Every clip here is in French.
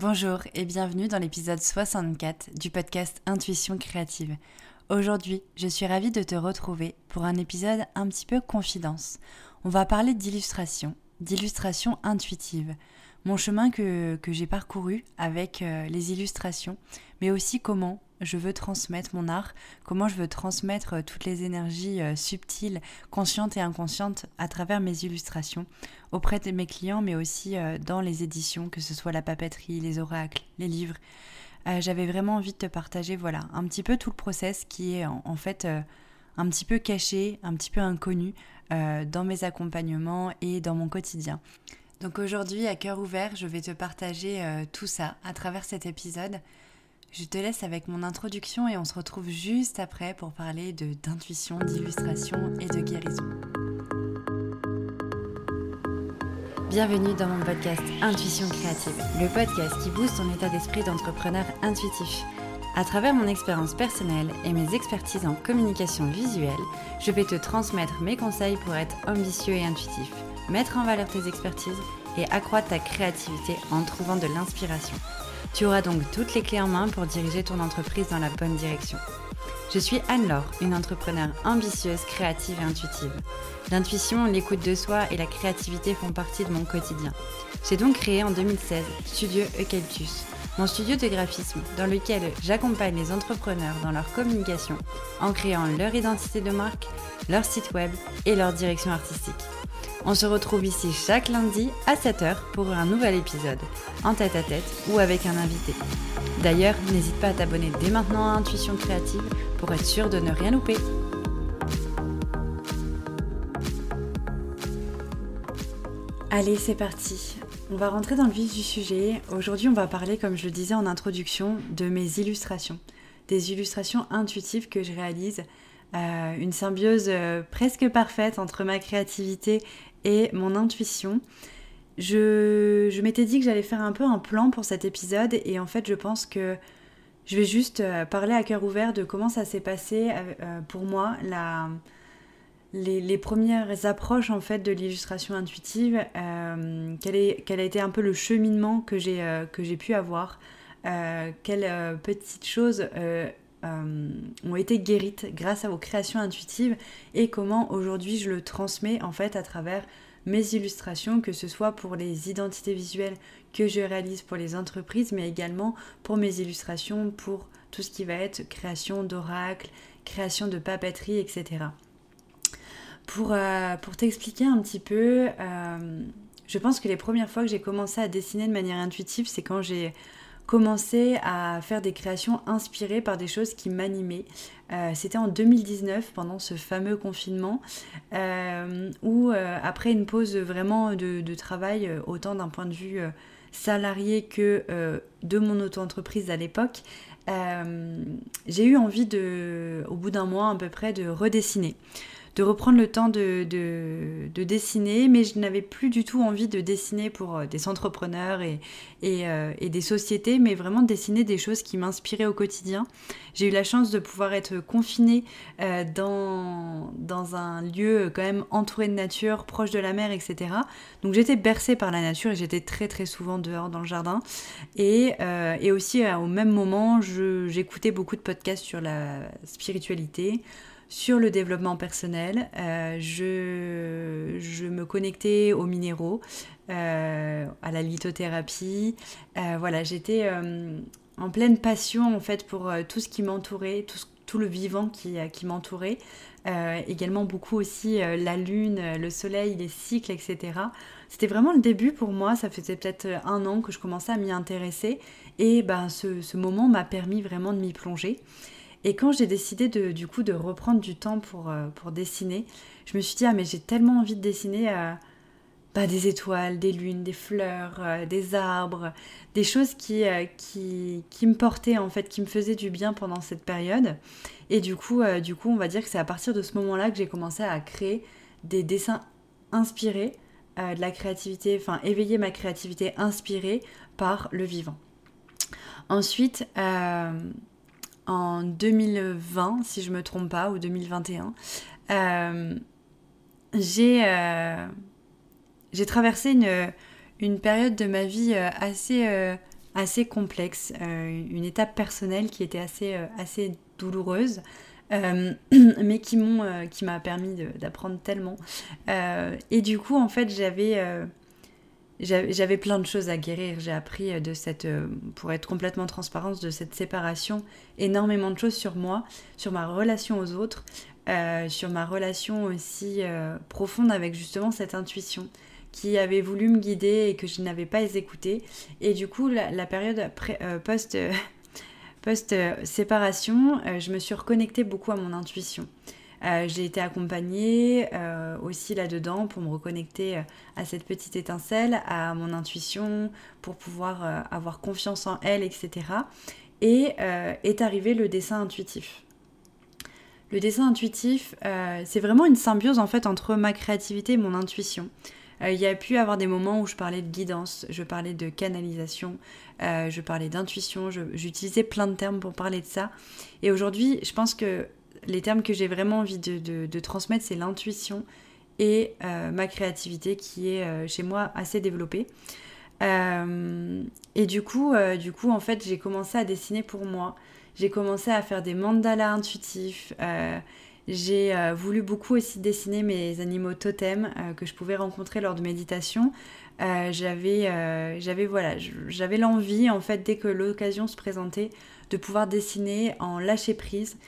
Bonjour et bienvenue dans l'épisode 64 du podcast Intuition créative. Aujourd'hui, je suis ravie de te retrouver pour un épisode un petit peu confidence. On va parler d'illustration, d'illustration intuitive, mon chemin que, que j'ai parcouru avec euh, les illustrations, mais aussi comment je veux transmettre mon art, comment je veux transmettre euh, toutes les énergies euh, subtiles, conscientes et inconscientes à travers mes illustrations auprès de mes clients, mais aussi dans les éditions, que ce soit la papeterie, les oracles, les livres. J'avais vraiment envie de te partager, voilà, un petit peu tout le process qui est en, fait un petit peu caché, un petit peu inconnu dans mes accompagnements et dans mon quotidien. Donc aujourd'hui, à cœur ouvert, je vais te partager euh, tout ça à travers cet épisode. Je te laisse avec mon introduction et on se retrouve juste après pour parler d'intuition, d'illustration et de guérison. Bienvenue dans mon podcast Intuition créative, le podcast qui booste ton état d'esprit d'entrepreneur intuitif. À travers mon expérience personnelle et mes expertises en communication visuelle, je vais te transmettre mes conseils pour être ambitieux et intuitif mettre en valeur tes expertises et accroître ta créativité en trouvant de l'inspiration. Tu auras donc toutes les clés en main pour diriger ton entreprise dans la bonne direction. Je suis Anne-Laure, une entrepreneure ambitieuse, créative et intuitive. L'intuition, l'écoute de soi et la créativité font partie de mon quotidien. J'ai donc créé en 2016 Studio Eucalyptus, mon studio de graphisme dans lequel j'accompagne les entrepreneurs dans leur communication en créant leur identité de marque, leur site web et leur direction artistique. On se retrouve ici chaque lundi à 7h pour un nouvel épisode, en tête à tête ou avec un invité. D'ailleurs, n'hésite pas à t'abonner dès maintenant à Intuition Créative pour être sûr de ne rien louper. Allez, c'est parti. On va rentrer dans le vif du sujet. Aujourd'hui, on va parler, comme je le disais en introduction, de mes illustrations. Des illustrations intuitives que je réalise euh, une symbiose euh, presque parfaite entre ma créativité et mon intuition. Je, m'étais dit que j'allais faire un peu un plan pour cet épisode et en fait je pense que je vais juste euh, parler à cœur ouvert de comment ça s'est passé pour moi, les, premières approches en fait de l'illustration intuitive, quel, a été un peu le cheminement que j'ai pu avoir, quelles petites choses euh, ont été guérites grâce à vos créations intuitives et comment aujourd'hui je le transmets en fait à travers mes illustrations, que ce soit pour les identités visuelles que je réalise pour les entreprises, mais également pour mes illustrations, pour tout ce qui va être création d'oracles, création de papeterie, etc. Pour, euh, pour t'expliquer un petit peu, euh, je pense que les premières fois que j'ai commencé à dessiner de manière intuitive, c'est quand j'ai commencé à faire des créations inspirées par des choses qui m'animaient. Euh, c'était en 2019, pendant ce fameux confinement, euh, où euh, après une pause vraiment de, travail, autant d'un point de vue salarié que de mon auto-entreprise à l'époque, j'ai eu envie de, au bout d'un mois à peu près, de redessiner de reprendre le temps de, de, dessiner, mais je n'avais plus du tout envie de dessiner pour euh, des entrepreneurs et, euh, et, des sociétés, mais vraiment de dessiner des choses qui m'inspiraient au quotidien. J'ai eu la chance de pouvoir être confinée euh, dans, dans un lieu quand même entouré de nature, proche de la mer, etc. Donc j'étais bercée par la nature et j'étais très très souvent dehors dans le jardin. Et, et aussi au même moment, j'écoutais beaucoup de podcasts sur la spiritualité sur le développement personnel. Euh, je, je, me connectais aux minéraux, euh, à la lithothérapie. Euh, voilà, j'étais en pleine passion en fait pour tout ce qui m'entourait, tout, tout, le vivant qui, qui m'entourait. également beaucoup aussi la lune, le soleil, les cycles, etc. C'était vraiment le début pour moi, ça faisait peut-être un an que je commençais à m'y intéresser et ben, ce, ce moment m'a permis vraiment de m'y plonger. Et quand j'ai décidé de, du coup de reprendre du temps pour, euh, pour dessiner, je me suis dit, ah mais j'ai tellement envie de dessiner euh, bah, des étoiles, des lunes, des fleurs, euh, des arbres, des choses qui, qui, qui, me portaient en fait, qui me faisaient du bien pendant cette période. Et du coup, du coup on va dire que c'est à partir de ce moment-là que j'ai commencé à créer des dessins inspirés de la créativité, enfin éveiller ma créativité inspirée par le vivant. Ensuite, en 2020, si je me trompe pas, ou 2021, euh, j'ai euh, j'ai traversé une, une, période de ma vie euh, assez assez complexe, une étape personnelle qui était assez, assez douloureuse. mais qui m'ont qui m'a permis d'apprendre tellement et du coup en fait j'avais j'avais plein de choses à guérir. J'ai appris euh, de cette, euh, pour être complètement transparente, de cette séparation, énormément de choses sur moi, sur ma relation aux autres, euh, sur ma relation aussi profonde avec justement cette intuition qui avait voulu me guider et que je n'avais pas écouté. Et du coup, la, période post, post séparation, je me suis reconnectée beaucoup à mon intuition. Euh, j'ai été accompagnée euh, aussi là-dedans pour me reconnecter euh, à cette petite étincelle, à mon intuition, pour pouvoir avoir confiance en elle, etc. Et est arrivé le dessin intuitif. Le dessin intuitif, c'est vraiment une symbiose en fait entre ma créativité et mon intuition. il y a pu avoir des moments où je parlais de guidance, je parlais de canalisation, je parlais d'intuition, j'utilisais plein de termes pour parler de ça. Et aujourd'hui, je pense que les termes que j'ai vraiment envie de, transmettre, c'est l'intuition et euh, ma créativité qui est euh, chez moi assez développée. Euh, et du coup, en fait, j'ai commencé à dessiner pour moi. J'ai commencé à faire des mandalas intuitifs. j'ai voulu beaucoup aussi dessiner mes animaux totems que je pouvais rencontrer lors de méditation. j'avais, j'avais voilà, l'envie en fait dès que l'occasion se présentait de pouvoir dessiner en lâcher prise,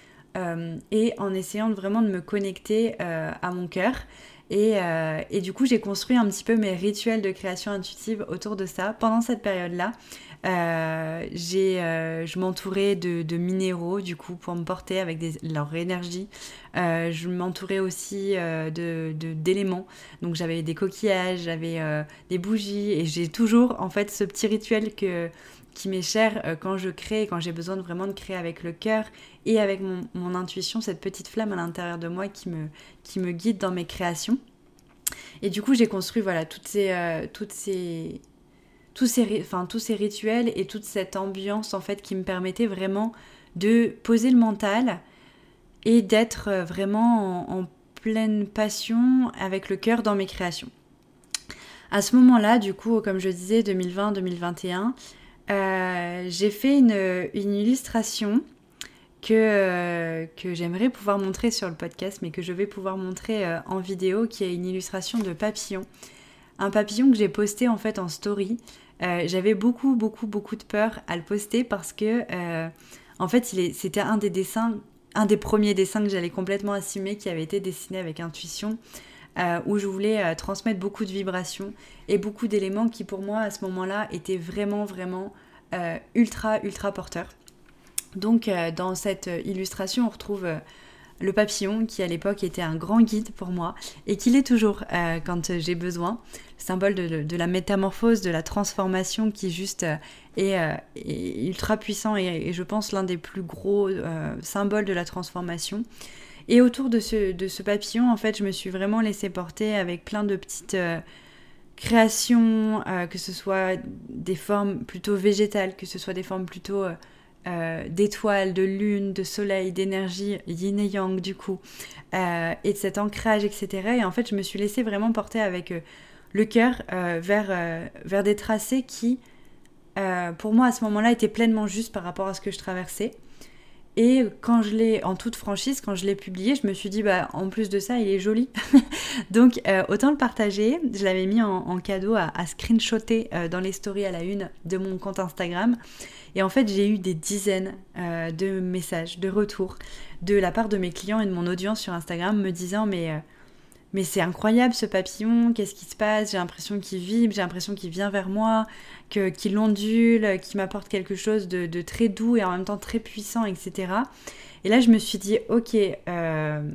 et en essayant vraiment de me connecter euh, à mon cœur. Euh, et, du coup, j'ai construit un petit peu mes rituels de création intuitive autour de ça. Pendant cette période-là, je m'entourais de, minéraux, du coup, pour me porter avec leur énergie. je m'entourais aussi d'éléments. Donc, j'avais des coquillages, j'avais des bougies. Et j'ai toujours, en fait, ce petit rituel que qui m'est cher euh, quand je crée, quand j'ai besoin de vraiment de créer avec le cœur et avec mon, intuition, cette petite flamme à l'intérieur de moi qui me, qui me guide dans mes créations. Et du coup, j'ai construit voilà, toutes ces, euh, toutes ces, tous, ces, enfin, tous ces rituels et toute cette ambiance en fait qui me permettait vraiment de poser le mental et d'être euh, vraiment en, en pleine passion avec le cœur dans mes créations. À ce moment-là, du coup, comme je disais, 2020-2021, euh, j'ai fait une, illustration que, euh, que j'aimerais pouvoir montrer sur le podcast, mais que je vais pouvoir montrer euh, en vidéo, qui est une illustration de papillon. Un papillon que j'ai posté en fait en story. J'avais beaucoup, beaucoup, beaucoup de peur à le poster parce que, en fait, c'était un des dessins, un des premiers dessins que j'allais complètement assumer qui avait été dessiné avec intuition. Euh, où je voulais euh, transmettre beaucoup de vibrations et beaucoup d'éléments qui pour moi à ce moment-là étaient vraiment vraiment euh, ultra ultra porteurs. Donc dans cette illustration on retrouve le papillon qui à l'époque était un grand guide pour moi et qui l'est toujours quand j'ai besoin. symbole de, la métamorphose, de la transformation qui juste est, ultra puissant et, je pense l'un des plus gros symboles de la transformation. Et autour de ce, papillon, en fait, je me suis vraiment laissée porter avec plein de petites euh, créations, euh, que ce soit des formes plutôt végétales, que ce soit des formes plutôt euh, d'étoiles, de lune, de soleil, d'énergie, yin et yang du coup, et de cet ancrage, etc. Et en fait, je me suis laissée vraiment porter avec le cœur vers, vers des tracés qui, pour moi, à ce moment-là, étaient pleinement justes par rapport à ce que je traversais. Et quand je l'ai, en toute franchise, quand je l'ai publié, je me suis dit, bah, en plus de ça, il est joli. Donc, euh, autant le partager. Je l'avais mis en, cadeau à, screenshotter euh, dans les stories à la une de mon compte Instagram. Et en fait, j'ai eu des dizaines euh, de messages, de retours de la part de mes clients et de mon audience sur Instagram me disant, mais mais c'est incroyable ce papillon, qu'est-ce qui se passe? J'ai l'impression qu'il vibre, j'ai l'impression qu'il vient vers moi, qu'il ondule, qu'il m'apporte quelque chose de, très doux et en même temps très puissant, etc. Et là, je me suis dit, ok, euh,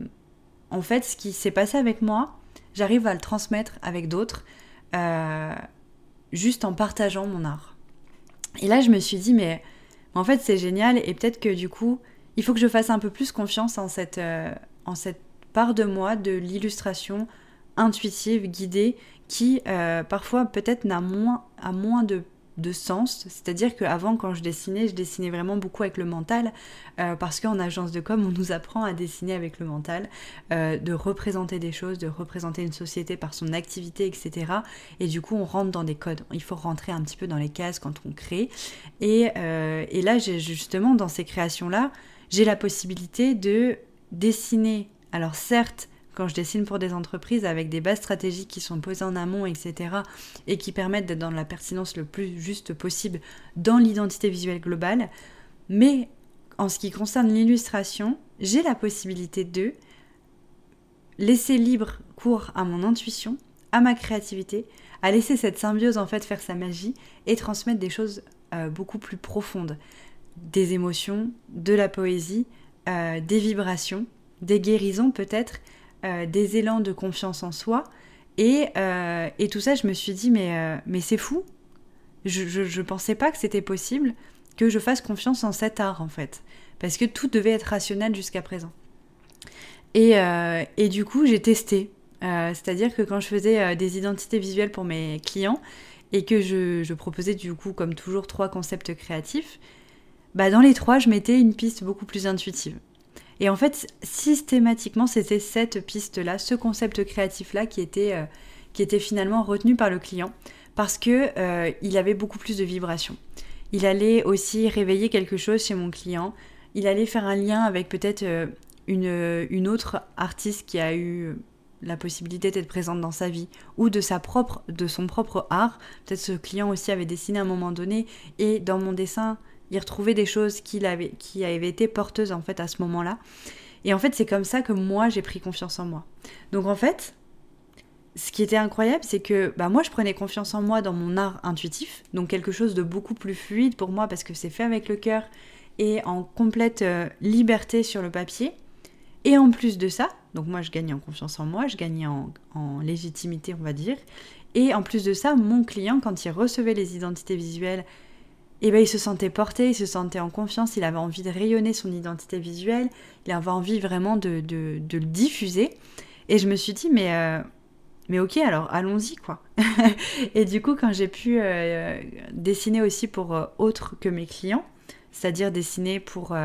en fait, ce qui s'est passé avec moi, j'arrive à le transmettre avec d'autres, euh, juste en partageant mon art. Et là, je me suis dit, mais en fait, c'est génial et peut-être que du coup, il faut que je fasse un peu plus confiance en cette, euh, en cette part de moi de l'illustration intuitive, guidée, qui euh, parfois peut-être n'a moins, a moins de de sens. C'est-à-dire qu'avant, quand je dessinais, je dessinais vraiment beaucoup avec le mental, euh, parce qu'en agence de com, on nous apprend à dessiner avec le mental, euh, de représenter des choses, de représenter une société par son activité, etc. Et du coup, on rentre dans des codes. Il faut rentrer un petit peu dans les cases quand on crée. Et, et là, justement, dans ces créations-là, j'ai la possibilité de dessiner. Alors certes, quand je dessine pour des entreprises avec des bases stratégiques qui sont posées en amont, etc., et qui permettent d'être dans la pertinence le plus juste possible dans l'identité visuelle globale. Mais en ce qui concerne l'illustration, j'ai la possibilité de laisser libre cours à mon intuition, à ma créativité, à laisser cette symbiose en fait faire sa magie et transmettre des choses euh, beaucoup plus profondes, des émotions, de la poésie, euh, des vibrations, des guérisons peut-être, euh, des élans de confiance en soi. Et, euh, et, tout ça, je me suis dit, mais, euh, mais c'est fou. Je ne pensais pas que c'était possible que je fasse confiance en cet art, en fait. Parce que tout devait être rationnel jusqu'à présent. Et, et, du coup, j'ai testé. C'est-à-dire que quand je faisais des identités visuelles pour mes clients et que je, je, proposais du coup, comme toujours, trois concepts créatifs, bah dans les trois, je mettais une piste beaucoup plus intuitive. Et en fait, systématiquement, c'était cette piste-là, ce concept créatif-là qui était, euh, qui était finalement retenu par le client parce que euh, il avait beaucoup plus de vibrations. Il allait aussi réveiller quelque chose chez mon client. Il allait faire un lien avec peut-être euh, une, une autre artiste qui a eu la possibilité d'être présente dans sa vie ou de sa propre de son propre art peut-être ce client aussi avait dessiné à un moment donné et dans mon dessin il retrouvait des choses qui avaient, qui été porteuses en fait à ce moment-là. Et en fait, c'est comme ça que moi, j'ai pris confiance en moi. Donc en fait, ce qui était incroyable, c'est que bah, moi, je prenais confiance en moi dans mon art intuitif, donc quelque chose de beaucoup plus fluide pour moi parce que c'est fait avec le cœur et en complète euh, liberté sur le papier. Et en plus de ça, donc moi, je gagnais en confiance en moi, je gagnais en légitimité, on va dire. Et en plus de ça, mon client, quand il recevait les identités visuelles et eh ben, il se sentait porté, il se sentait en confiance, il avait envie de rayonner son identité visuelle, il avait envie vraiment de, de, le diffuser. Et je me suis dit, mais, euh, mais ok, alors allons-y, quoi. et du coup, quand j'ai pu euh, dessiner aussi pour euh, autres que mes clients, c'est-à-dire dessiner pour,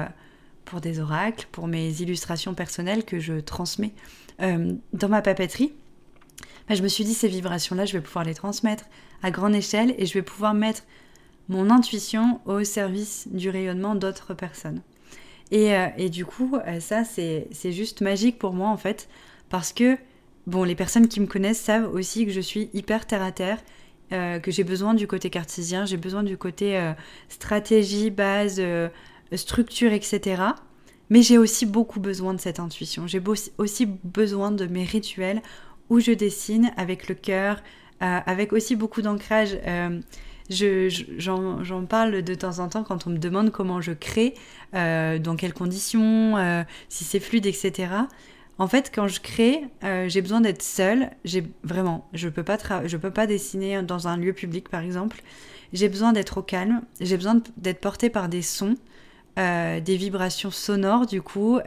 pour des oracles, pour mes illustrations personnelles que je transmets dans ma papeterie, ben, je me suis dit, ces vibrations-là, je vais pouvoir les transmettre à grande échelle et je vais pouvoir mettre mon intuition au service du rayonnement d'autres personnes. Et, euh, et, du coup, euh, ça, c'est juste magique pour moi, en fait, parce que, bon, les personnes qui me connaissent savent aussi que je suis hyper terre-à-terre, euh, que j'ai besoin du côté cartésien, j'ai besoin du côté stratégie, base, structure, etc. Mais j'ai aussi beaucoup besoin de cette intuition. J'ai aussi besoin de mes rituels où je dessine avec le cœur, avec aussi beaucoup d'ancrage j'en parle de temps en temps quand on me demande comment je crée, euh, dans quelles conditions, euh, si c'est fluide, etc. En fait, quand je crée, euh, j'ai besoin d'être seule. J'ai vraiment, je peux pas je peux pas dessiner dans un lieu public, par exemple. J'ai besoin d'être au calme. J'ai besoin d'être portée par des sons, des vibrations sonores. Du coup,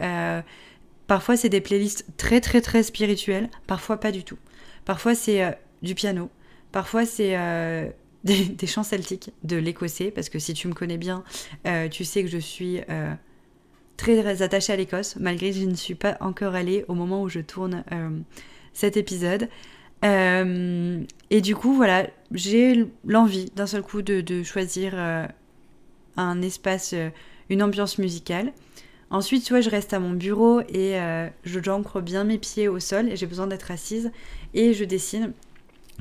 parfois c'est des playlists très très très spirituelles. Parfois pas du tout. Parfois c'est du piano. Parfois c'est des, chants celtiques de l'écossais, parce que si tu me connais bien, euh, tu sais que je suis euh, très, attachée à l'Écosse, malgré que je ne suis pas encore allée au moment où je tourne euh, cet épisode. et du coup, voilà, j'ai l'envie d'un seul coup de, choisir un espace, une ambiance musicale. Ensuite, vois, je reste à mon bureau et je j'ancre bien mes pieds au sol et j'ai besoin d'être assise et je dessine.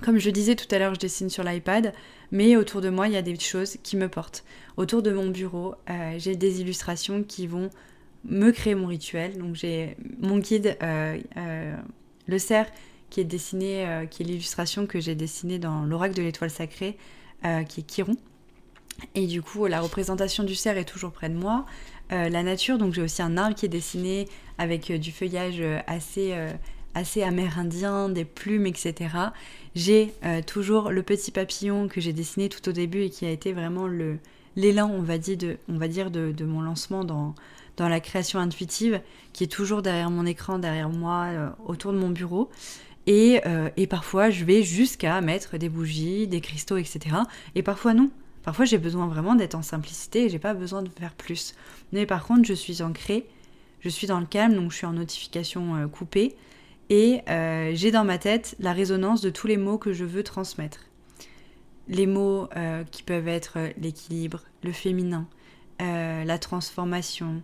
Comme je disais tout à l'heure, je dessine sur l'iPad, mais autour de moi, il y a des choses qui me portent. Autour de mon bureau, euh, j'ai des illustrations qui vont me créer mon rituel. Donc j'ai mon guide, euh, euh, le cerf, qui est dessiné, qui est l'illustration que j'ai dessinée dans l'oracle de l'étoile sacrée, qui est Chiron. Et du coup, la représentation du cerf est toujours près de moi. la nature, donc j'ai aussi un arbre qui est dessiné avec du feuillage assez assez amérindien, des plumes, etc. J'ai euh, toujours le petit papillon que j'ai dessiné tout au début et qui a été vraiment le l'élan, on va dire, de, on va dire de, mon lancement dans, dans la création intuitive, qui est toujours derrière mon écran, derrière moi, euh, autour de mon bureau. Et, euh, et parfois, je vais jusqu'à mettre des bougies, des cristaux, etc. Et parfois non. Parfois, j'ai besoin vraiment d'être en simplicité et j'ai pas besoin de faire plus. Mais par contre, je suis ancrée, je suis dans le calme, donc je suis en notification coupée et euh, j'ai dans ma tête la résonance de tous les mots que je veux transmettre. Les mots euh, qui peuvent être l'équilibre, le féminin, la transformation,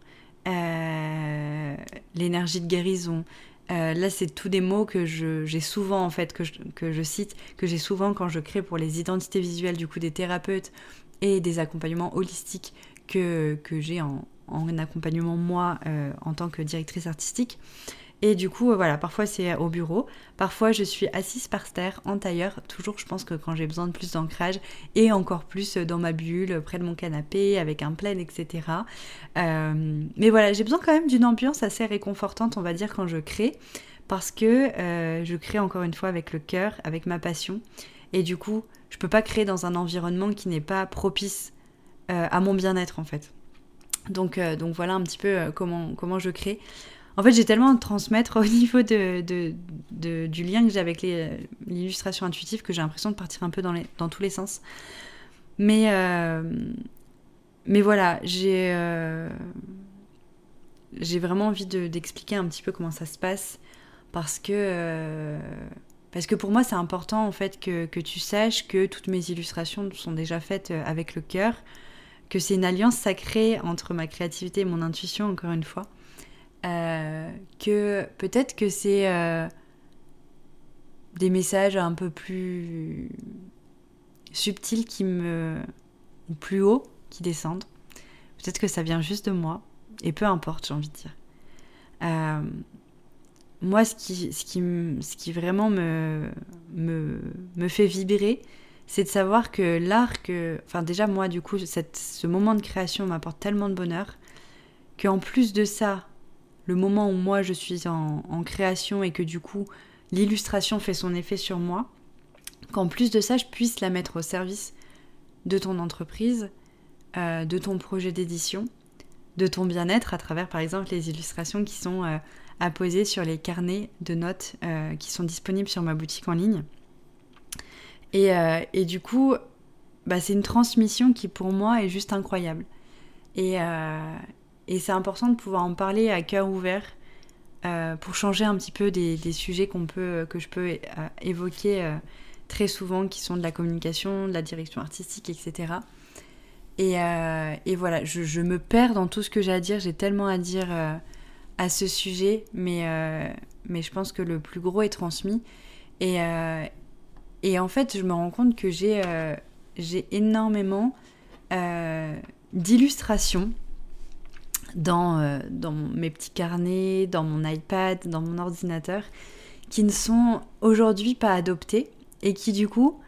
l'énergie de guérison, euh, là, c'est tous des mots que j'ai souvent, en fait, que je, cite, que j'ai souvent quand je crée pour les identités visuelles, du coup, des thérapeutes et des accompagnements holistiques que, j'ai en, en, accompagnement, moi, euh, en tant que directrice artistique. Et du coup, euh, voilà, parfois c'est au bureau, parfois je suis assise par terre, en tailleur, toujours je pense que quand j'ai besoin de plus d'ancrage, et encore plus dans ma bulle, près de mon canapé, avec un plaid, etc. Euh, mais voilà, j'ai besoin quand même d'une ambiance assez réconfortante, on va dire, quand je crée, parce que euh, je crée encore une fois avec le cœur, avec ma passion, et du coup, je peux pas créer dans un environnement qui n'est pas propice à mon bien-être en fait. Donc, donc voilà un petit peu comment, comment je crée. En fait, j'ai tellement à transmettre au niveau du lien que j'ai avec l'illustration intuitive que j'ai l'impression de partir un peu dans, tous les sens. Mais, euh, voilà, j'ai euh, j'ai vraiment envie d'expliquer un petit peu comment ça se passe parce que, euh, parce que pour moi, c'est important en fait que, que, tu saches que toutes mes illustrations sont déjà faites avec le cœur, que c'est une alliance sacrée entre ma créativité et mon intuition, encore une fois euh, que peut-être que c'est euh, des messages un peu plus subtils qui me. ou plus haut qui descendent. Peut-être que ça vient juste de moi, et peu importe, j'ai envie de dire. Euh, moi, ce qui, ce, qui, ce qui vraiment me, me, me fait vibrer, c'est de savoir que l'art, que, enfin déjà moi du coup, ce moment de création m'apporte tellement de bonheur, qu'en plus de ça, le moment où moi je suis en, création et que du coup l'illustration fait son effet sur moi, qu'en plus de ça je puisse la mettre au service de ton entreprise, euh, de ton projet d'édition, de ton bien-être à travers par exemple les illustrations qui sont euh, apposées sur les carnets de notes euh, qui sont disponibles sur ma boutique en ligne. Et, et du coup, bah, c'est une transmission qui pour moi est juste incroyable. Et, et c'est important de pouvoir en parler à cœur ouvert euh, pour changer un petit peu des, sujets qu'on peut, que je peux euh, évoquer euh, très souvent, qui sont de la communication, de la direction artistique, etc. Et, et voilà, je, me perds dans tout ce que j'ai à dire. J'ai tellement à dire à ce sujet, mais, mais je pense que le plus gros est transmis. Et, et en fait, je me rends compte que j'ai j'ai énormément d'illustrations dans, euh, dans mes petits carnets, dans mon iPad, dans mon ordinateur, qui ne sont aujourd'hui pas adoptés et qui du coup,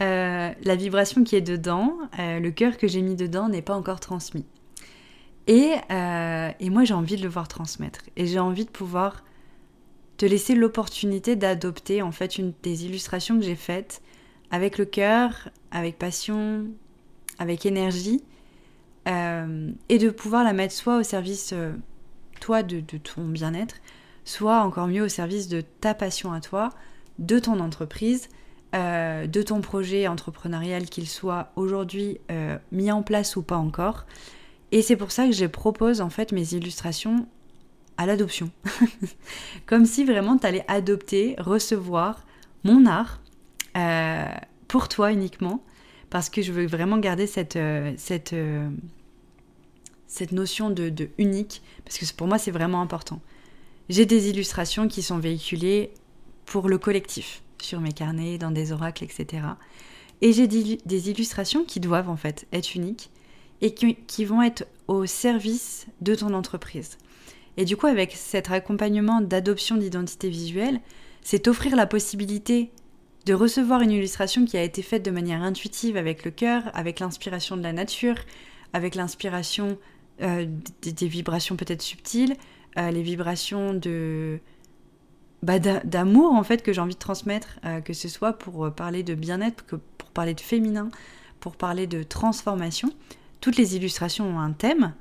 euh, la vibration qui est dedans, euh, le cœur que j'ai mis dedans n'est pas encore transmis. Et, et moi j'ai envie de le voir transmettre et j'ai envie de pouvoir te laisser l'opportunité d'adopter en fait une des illustrations que j'ai faites avec le cœur, avec passion, avec énergie euh, et de pouvoir la mettre soit au service, euh, toi, de, ton bien-être, soit encore mieux au service de ta passion à toi, de ton entreprise, euh, de ton projet entrepreneurial, qu'il soit aujourd'hui mis en place ou pas encore. Et c'est pour ça que je propose en fait mes illustrations à l'adoption. Comme si vraiment tu allais adopter, recevoir mon art pour toi uniquement, parce que je veux vraiment garder cette, cette, cette notion de, unique, parce que pour moi c'est vraiment important. J'ai des illustrations qui sont véhiculées pour le collectif, sur mes carnets, dans des oracles, etc. Et j'ai des illustrations qui doivent en fait être uniques et qui, vont être au service de ton entreprise. Et du coup, avec cet accompagnement d'adoption d'identité visuelle, c'est offrir la possibilité de recevoir une illustration qui a été faite de manière intuitive avec le cœur, avec l'inspiration de la nature, avec l'inspiration euh, des, vibrations peut-être subtiles, euh, les vibrations de bah, d'amour en fait que j'ai envie de transmettre, euh, que ce soit pour parler de bien-être, que pour parler de féminin, pour parler de transformation. Toutes les illustrations ont un thème.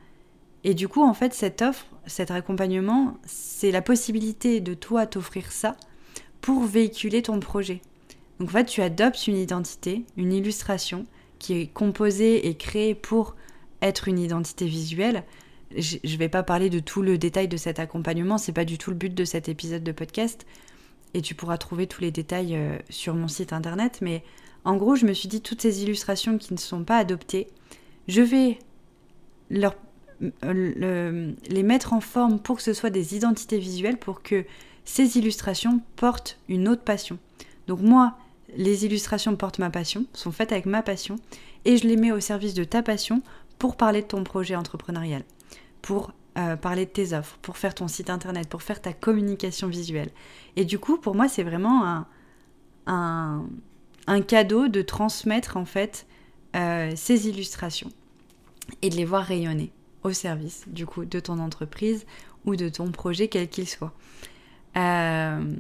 Et du coup, en fait, cette offre, cet accompagnement, c'est la possibilité de toi t'offrir ça pour véhiculer ton projet. Donc en fait, tu adoptes une identité, une illustration qui est composée et créée pour être une identité visuelle. Je ne vais pas parler de tout le détail de cet accompagnement, c'est pas du tout le but de cet épisode de podcast. Et tu pourras trouver tous les détails euh, sur mon site internet. Mais en gros, je me suis dit, toutes ces illustrations qui ne sont pas adoptées, je vais euh, les mettre en forme pour que ce soit des identités visuelles, pour que ces illustrations portent une autre passion. Donc moi, les illustrations portent ma passion, sont faites avec ma passion, et je les mets au service de ta passion pour parler de ton projet entrepreneurial, pour euh, parler de tes offres, pour faire ton site internet, pour faire ta communication visuelle. Et du coup, pour moi, c'est vraiment un, un, cadeau de transmettre en fait euh, ces illustrations et de les voir rayonner au service du coup de ton entreprise ou de ton projet quel qu'il soit. Euh,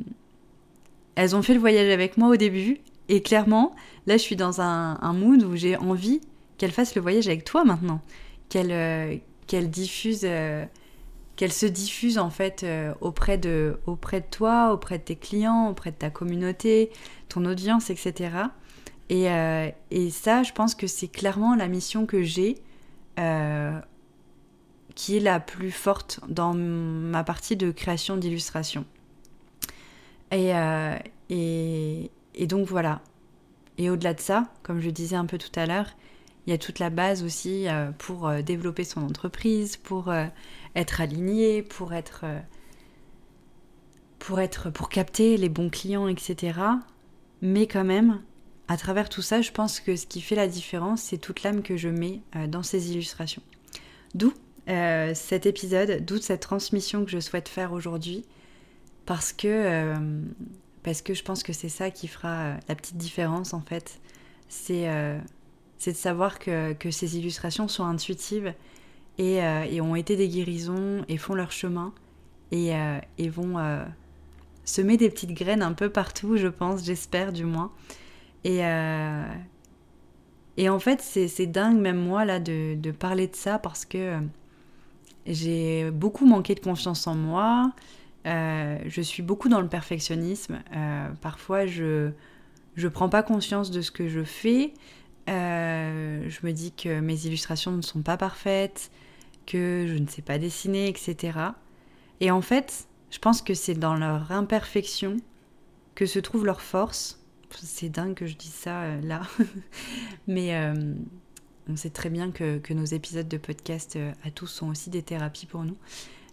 elles ont fait le voyage avec moi au début et clairement, là, je suis dans un, mood où j'ai envie qu'elles fassent le voyage avec toi maintenant, qu'elles euh, diffusent, euh, qu'elles se diffusent en fait auprès de, auprès de toi, auprès de tes clients, auprès de ta communauté, ton audience, etc. Et, et ça, je pense que c'est clairement la mission que j'ai qui est la plus forte dans ma partie de création d'illustration. Euh, et, et, donc voilà. Et au-delà de ça, comme je disais un peu tout à l'heure, il y a toute la base aussi euh, pour euh, développer son entreprise, pour être aligné, pour être, pour être, pour capter les bons clients, etc. Mais quand même, à travers tout ça, je pense que ce qui fait la différence, c'est toute l'âme que je mets dans ces illustrations. D'où cet épisode, d'où cette transmission que je souhaite faire aujourd'hui parce que, euh, je pense que c'est ça qui fera euh, la petite différence en fait. C'est euh, de savoir que, que, ces illustrations sont intuitives et, et, ont été des guérisons et font leur chemin et, et vont semer des petites graines un peu partout, je pense, j'espère du moins. Et, et en fait, c'est dingue, même moi, là, de, de, parler de ça parce que j'ai beaucoup manqué de confiance en moi. Euh, je suis beaucoup dans le perfectionnisme. Euh, parfois, je ne prends pas conscience de ce que je fais. Euh, je me dis que mes illustrations ne sont pas parfaites, que je ne sais pas dessiner, etc. Et en fait, je pense que c'est dans leur imperfection que se trouve leur force. C'est dingue que je dise ça là. Mais on sait très bien que, nos épisodes de podcast à tous sont aussi des thérapies pour nous.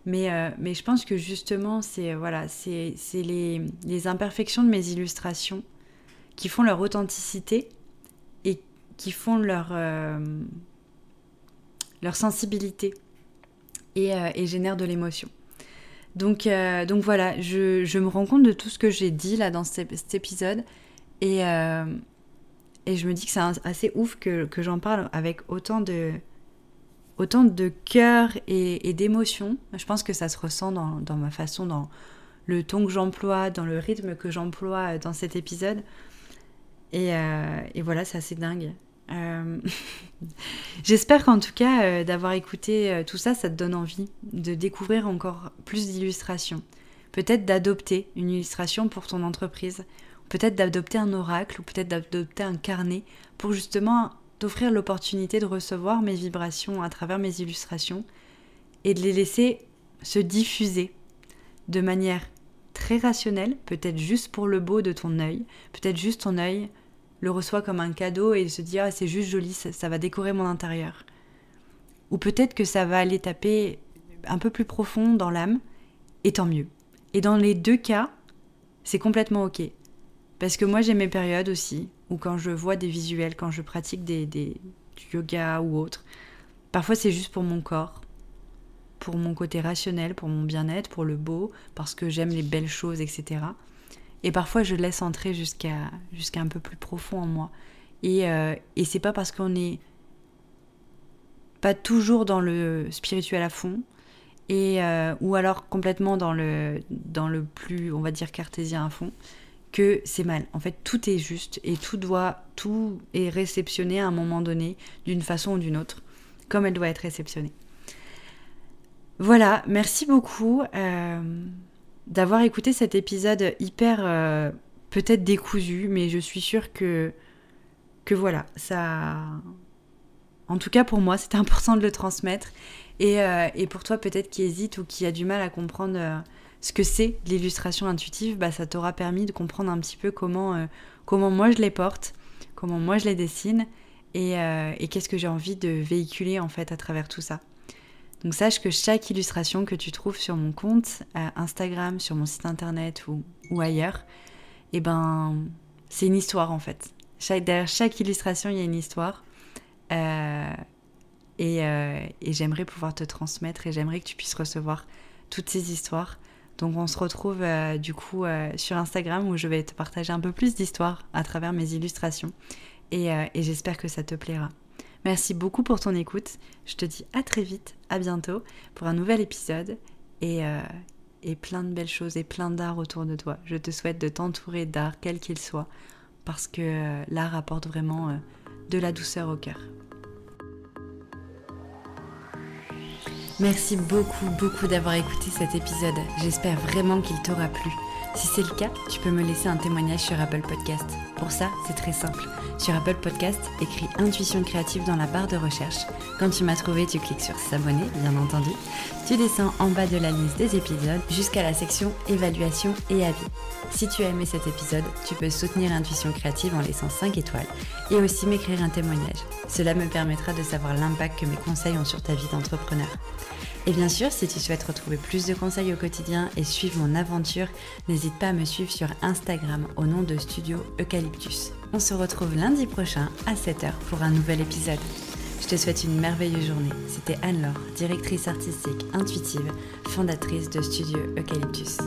Mais, euh, mais je pense que justement, c'est voilà, c'est les, les, imperfections de mes illustrations qui font leur authenticité et qui font leur, euh, sensibilité et, euh, et génèrent de l'émotion. Donc, donc voilà, je, me rends compte de tout ce que j'ai dit là dans cet, épisode et, et je me dis que c'est assez ouf que, j'en parle avec autant de, autant de cœur et, d'émotion. Je pense que ça se ressent dans, ma façon, dans le ton que j'emploie, dans le rythme que j'emploie dans cet épisode. Et, euh, voilà, c'est assez dingue. Euh, j'espère qu'en tout cas, euh, d'avoir écouté tout ça, ça te donne envie de découvrir encore plus d'illustrations. Peut-être d'adopter une illustration pour ton entreprise, peut-être d'adopter un oracle, ou peut-être d'adopter un carnet pour justement d'offrir l'opportunité de recevoir mes vibrations à travers mes illustrations et de les laisser se diffuser de manière très rationnelle, peut-être juste pour le beau de ton œil, peut-être juste ton œil le reçoit comme un cadeau et se dit ah c'est juste joli, ça, va décorer mon intérieur. Ou peut-être que ça va aller taper un peu plus profond dans l'âme, et tant mieux. Et dans les deux cas, c'est complètement ok. Parce que moi j'ai mes périodes aussi ou quand je vois des visuels, quand je pratique des, des du yoga ou autre. Parfois c'est juste pour mon corps, pour mon côté rationnel, pour mon bien-être, pour le beau, parce que j'aime les belles choses, etc. Et parfois je laisse entrer jusqu'à jusqu'à un peu plus profond en moi. Et, euh, et c'est pas parce qu'on est pas toujours dans le spirituel à fond, et, euh, ou alors complètement dans le, dans le plus, on va dire, cartésien à fond, que c'est mal. En fait, tout est juste et tout doit, tout est réceptionné à un moment donné, d'une façon ou d'une autre, comme elle doit être réceptionnée. Voilà, merci beaucoup euh, d'avoir écouté cet épisode hyper euh, peut-être décousu, mais je suis sûre que que voilà, ça... En tout cas pour moi, c'était important de le transmettre. Et, euh, et pour toi peut-être qui hésite ou qui a du mal à comprendre euh, ce que c'est l'illustration intuitive, bah, ça t'aura permis de comprendre un petit peu comment, comment moi je les porte, comment moi je les dessine et, et qu'est-ce que j'ai envie de véhiculer en fait à travers tout ça. Donc sache que chaque illustration que tu trouves sur mon compte Instagram, sur mon site internet ou, ailleurs, eh ben c'est une histoire en fait. derrière chaque illustration, il y a une histoire. Euh, euh, et, j'aimerais pouvoir te transmettre et j'aimerais que tu puisses recevoir toutes ces histoires. Donc on se retrouve euh, du coup sur Instagram où je vais te partager un peu plus d'histoires à travers mes illustrations et, j'espère que ça te plaira. Merci beaucoup pour ton écoute. Je te dis à très vite, à bientôt pour un nouvel épisode et, et plein de belles choses et plein d'art autour de toi. Je te souhaite de t'entourer d'art quel qu'il soit parce que l'art apporte vraiment de la douceur au cœur. Merci beaucoup, beaucoup d'avoir écouté cet épisode. J'espère vraiment qu'il t'aura plu. Si c'est le cas, tu peux me laisser un témoignage sur Apple Podcast. Pour ça, c'est très simple. Sur Apple Podcast, écris Intuition créative dans la barre de recherche. Quand tu m'as trouvé, tu cliques sur S'abonner, bien entendu. Tu descends en bas de la liste des épisodes jusqu'à la section Évaluation et avis. Si tu as aimé cet épisode, tu peux soutenir Intuition créative en laissant 5 étoiles et aussi m'écrire un témoignage. Cela me permettra de savoir l'impact que mes conseils ont sur ta vie d'entrepreneur. Et bien sûr, si tu souhaites retrouver plus de conseils au quotidien et suivre mon aventure, n'hésite pas à me suivre sur Instagram au nom de Studio Eucalyptus. On se retrouve lundi prochain à 7h pour un nouvel épisode. Je te souhaite une merveilleuse journée. C'était Anne-Laure, directrice artistique intuitive, fondatrice de Studio Eucalyptus.